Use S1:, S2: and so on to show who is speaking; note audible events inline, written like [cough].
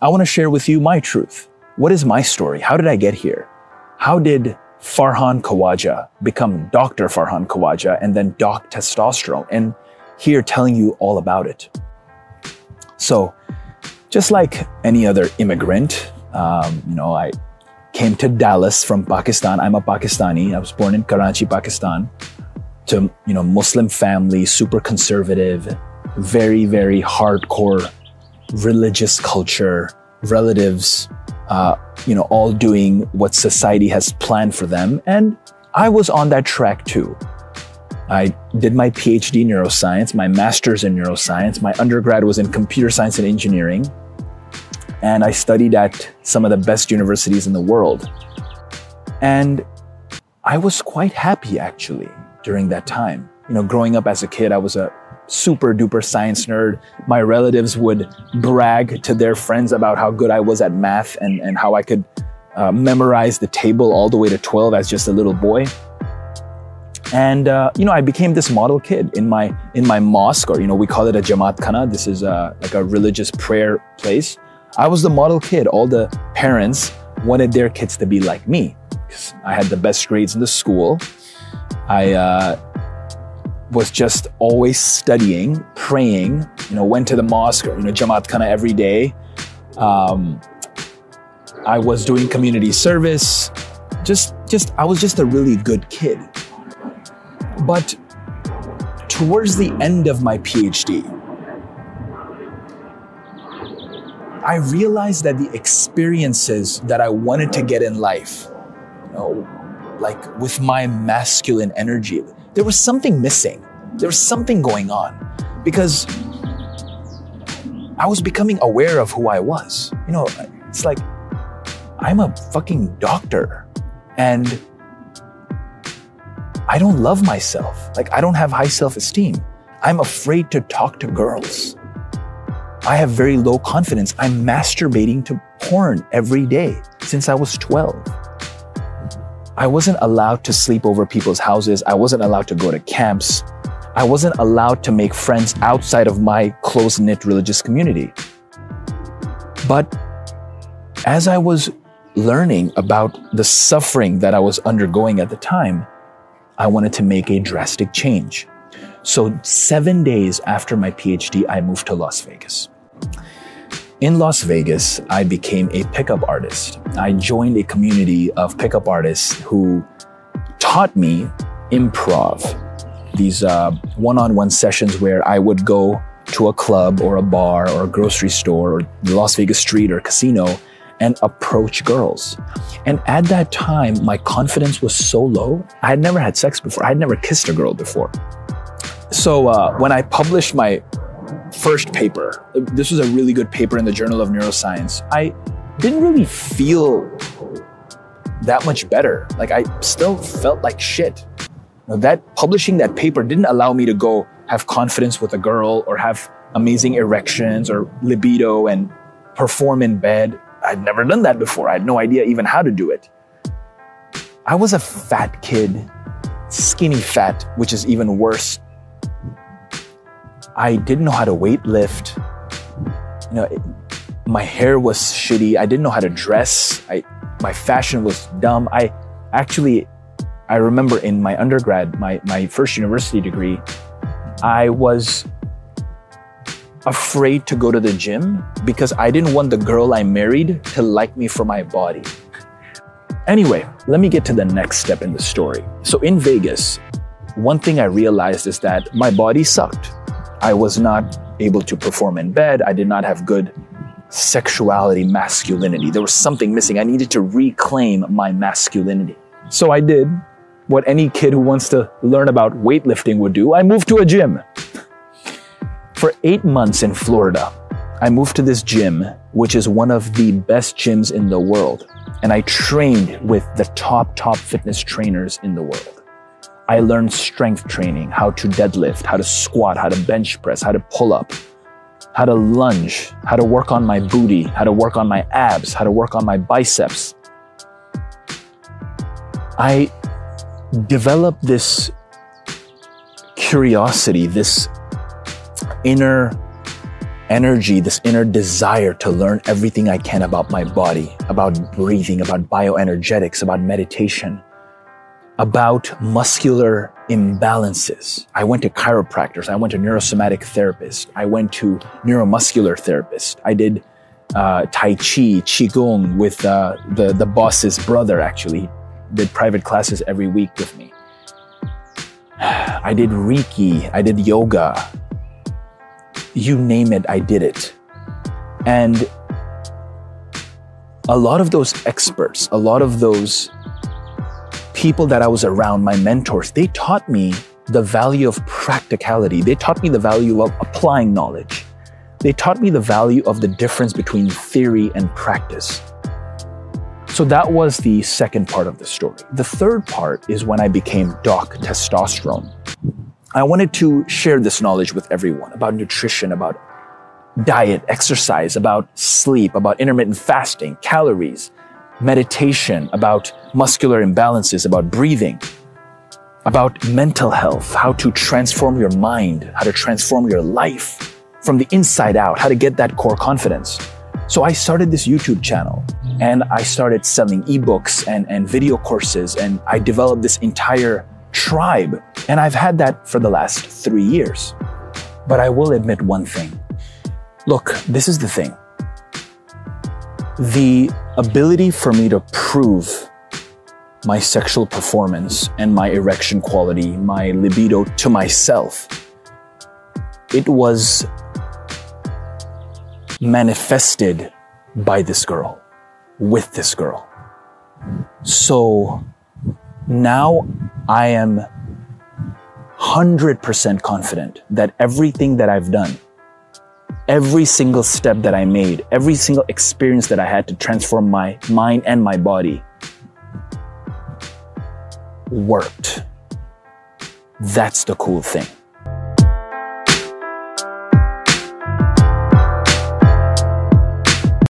S1: I want to share with you my truth. What is my story? How did I get here? How did Farhan Khawaja become Dr. Farhan Khawaja and then Doc Testosterone? And here telling you all about it. So, just like any other immigrant, um, you know, I came to Dallas from Pakistan. I'm a Pakistani. I was born in Karachi, Pakistan, to you know Muslim family, super conservative, very very hardcore religious culture, relatives, uh, you know, all doing what society has planned for them, and I was on that track too. I did my PhD in neuroscience, my master's in neuroscience, my undergrad was in computer science and engineering and I studied at some of the best universities in the world. And I was quite happy actually during that time. You know, growing up as a kid, I was a super duper science nerd. My relatives would brag to their friends about how good I was at math and, and how I could uh, memorize the table all the way to 12 as just a little boy. And uh, you know, I became this model kid in my in my mosque, or you know, we call it a jamaat khana. This is a, uh, like a religious prayer place. I was the model kid. All the parents wanted their kids to be like me because I had the best grades in the school. I uh, was just always studying, praying. You know, went to the mosque, you know, Jamaat Khana every day. Um, I was doing community service. Just, just, I was just a really good kid. But towards the end of my PhD, I realized that the experiences that I wanted to get in life, you know, like with my masculine energy, there was something missing. There was something going on because I was becoming aware of who I was. You know, it's like I'm a fucking doctor and I don't love myself. Like, I don't have high self esteem. I'm afraid to talk to girls. I have very low confidence. I'm masturbating to porn every day since I was 12. I wasn't allowed to sleep over people's houses. I wasn't allowed to go to camps. I wasn't allowed to make friends outside of my close knit religious community. But as I was learning about the suffering that I was undergoing at the time, I wanted to make a drastic change. So, seven days after my PhD, I moved to Las Vegas. In Las Vegas, I became a pickup artist. I joined a community of pickup artists who taught me improv, these one on one sessions where I would go to a club or a bar or a grocery store or the Las Vegas street or casino and approach girls. And at that time, my confidence was so low. I had never had sex before, I had never kissed a girl before. So uh, when I published my first paper. This was a really good paper in the Journal of Neuroscience. I didn't really feel that much better. Like I still felt like shit. that publishing that paper didn't allow me to go have confidence with a girl or have amazing erections or libido and perform in bed. I'd never done that before. I had no idea even how to do it. I was a fat kid, skinny fat, which is even worse I didn't know how to weight lift. You know, it, my hair was shitty. I didn't know how to dress. I, my fashion was dumb. I actually, I remember in my undergrad, my, my first university degree, I was afraid to go to the gym because I didn't want the girl I married to like me for my body. Anyway, let me get to the next step in the story. So in Vegas, one thing I realized is that my body sucked. I was not able to perform in bed. I did not have good sexuality, masculinity. There was something missing. I needed to reclaim my masculinity. So I did what any kid who wants to learn about weightlifting would do. I moved to a gym. For eight months in Florida, I moved to this gym, which is one of the best gyms in the world. And I trained with the top, top fitness trainers in the world. I learned strength training, how to deadlift, how to squat, how to bench press, how to pull up, how to lunge, how to work on my booty, how to work on my abs, how to work on my biceps. I developed this curiosity, this inner energy, this inner desire to learn everything I can about my body, about breathing, about bioenergetics, about meditation, about muscular imbalances. I went to chiropractors. I went to neurosomatic therapists. I went to neuromuscular therapists. I did uh, Tai Chi, Qigong with uh, the, the boss's brother, actually. Did private classes every week with me. [sighs] I did Reiki. I did yoga. You name it, I did it. And a lot of those experts, a lot of those people that I was around, my mentors, they taught me the value of practicality. They taught me the value of applying knowledge. They taught me the value of the difference between theory and practice. So that was the second part of the story. The third part is when I became Doc Testosterone. I wanted to share this knowledge with everyone about nutrition, about diet, exercise, about sleep, about intermittent fasting, calories, meditation, about muscular imbalances, about breathing, about mental health, how to transform your mind, how to transform your life from the inside out, how to get that core confidence. So I started this YouTube channel and I started selling ebooks and, and video courses and I developed this entire tribe. And I've had that for the last three years. But I will admit one thing. Look, this is the thing the ability for me to prove my sexual performance and my erection quality, my libido to myself, it was manifested by this girl, with this girl. So now I am 100% confident that everything that I've done every single step that I made, every single experience that I had to transform my mind and my body worked. That's the cool thing.